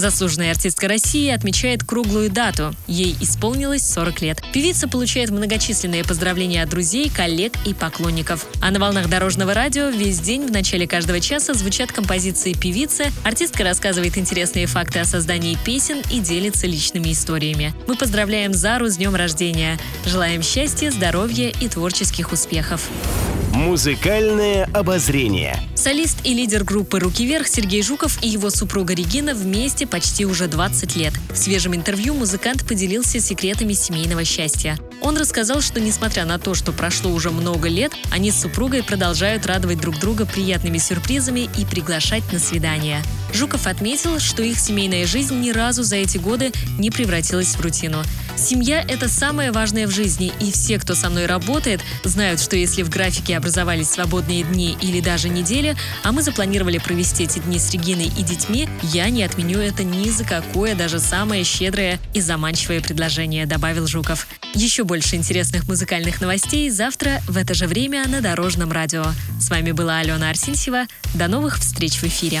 Заслуженная артистка России отмечает круглую дату. Ей исполнилось 40 лет. Певица получает многочисленные поздравления от друзей, коллег и поклонников. А на волнах Дорожного радио весь день в начале каждого часа звучат композиции певицы, артистка рассказывает интересные факты о создании песен и делится личными историями. Мы поздравляем Зару с днем рождения. Желаем счастья, здоровья и творческих успехов. Музыкальное обозрение. Солист и лидер группы «Руки вверх» Сергей Жуков и его супруга Регина вместе почти уже 20 лет. В свежем интервью музыкант поделился секретами семейного счастья. Он рассказал, что несмотря на то, что прошло уже много лет, они с супругой продолжают радовать друг друга приятными сюрпризами и приглашать на свидания. Жуков отметил, что их семейная жизнь ни разу за эти годы не превратилась в рутину. Семья – это самое важное в жизни, и все, кто со мной работает, знают, что если в графике образовались свободные дни или даже недели, а мы запланировали провести эти дни с Региной и детьми, я не отменю это ни за какое, даже самое щедрое и заманчивое предложение, добавил Жуков. Еще больше интересных музыкальных новостей завтра в это же время на Дорожном радио. С вами была Алена Арсентьева. До новых встреч в эфире.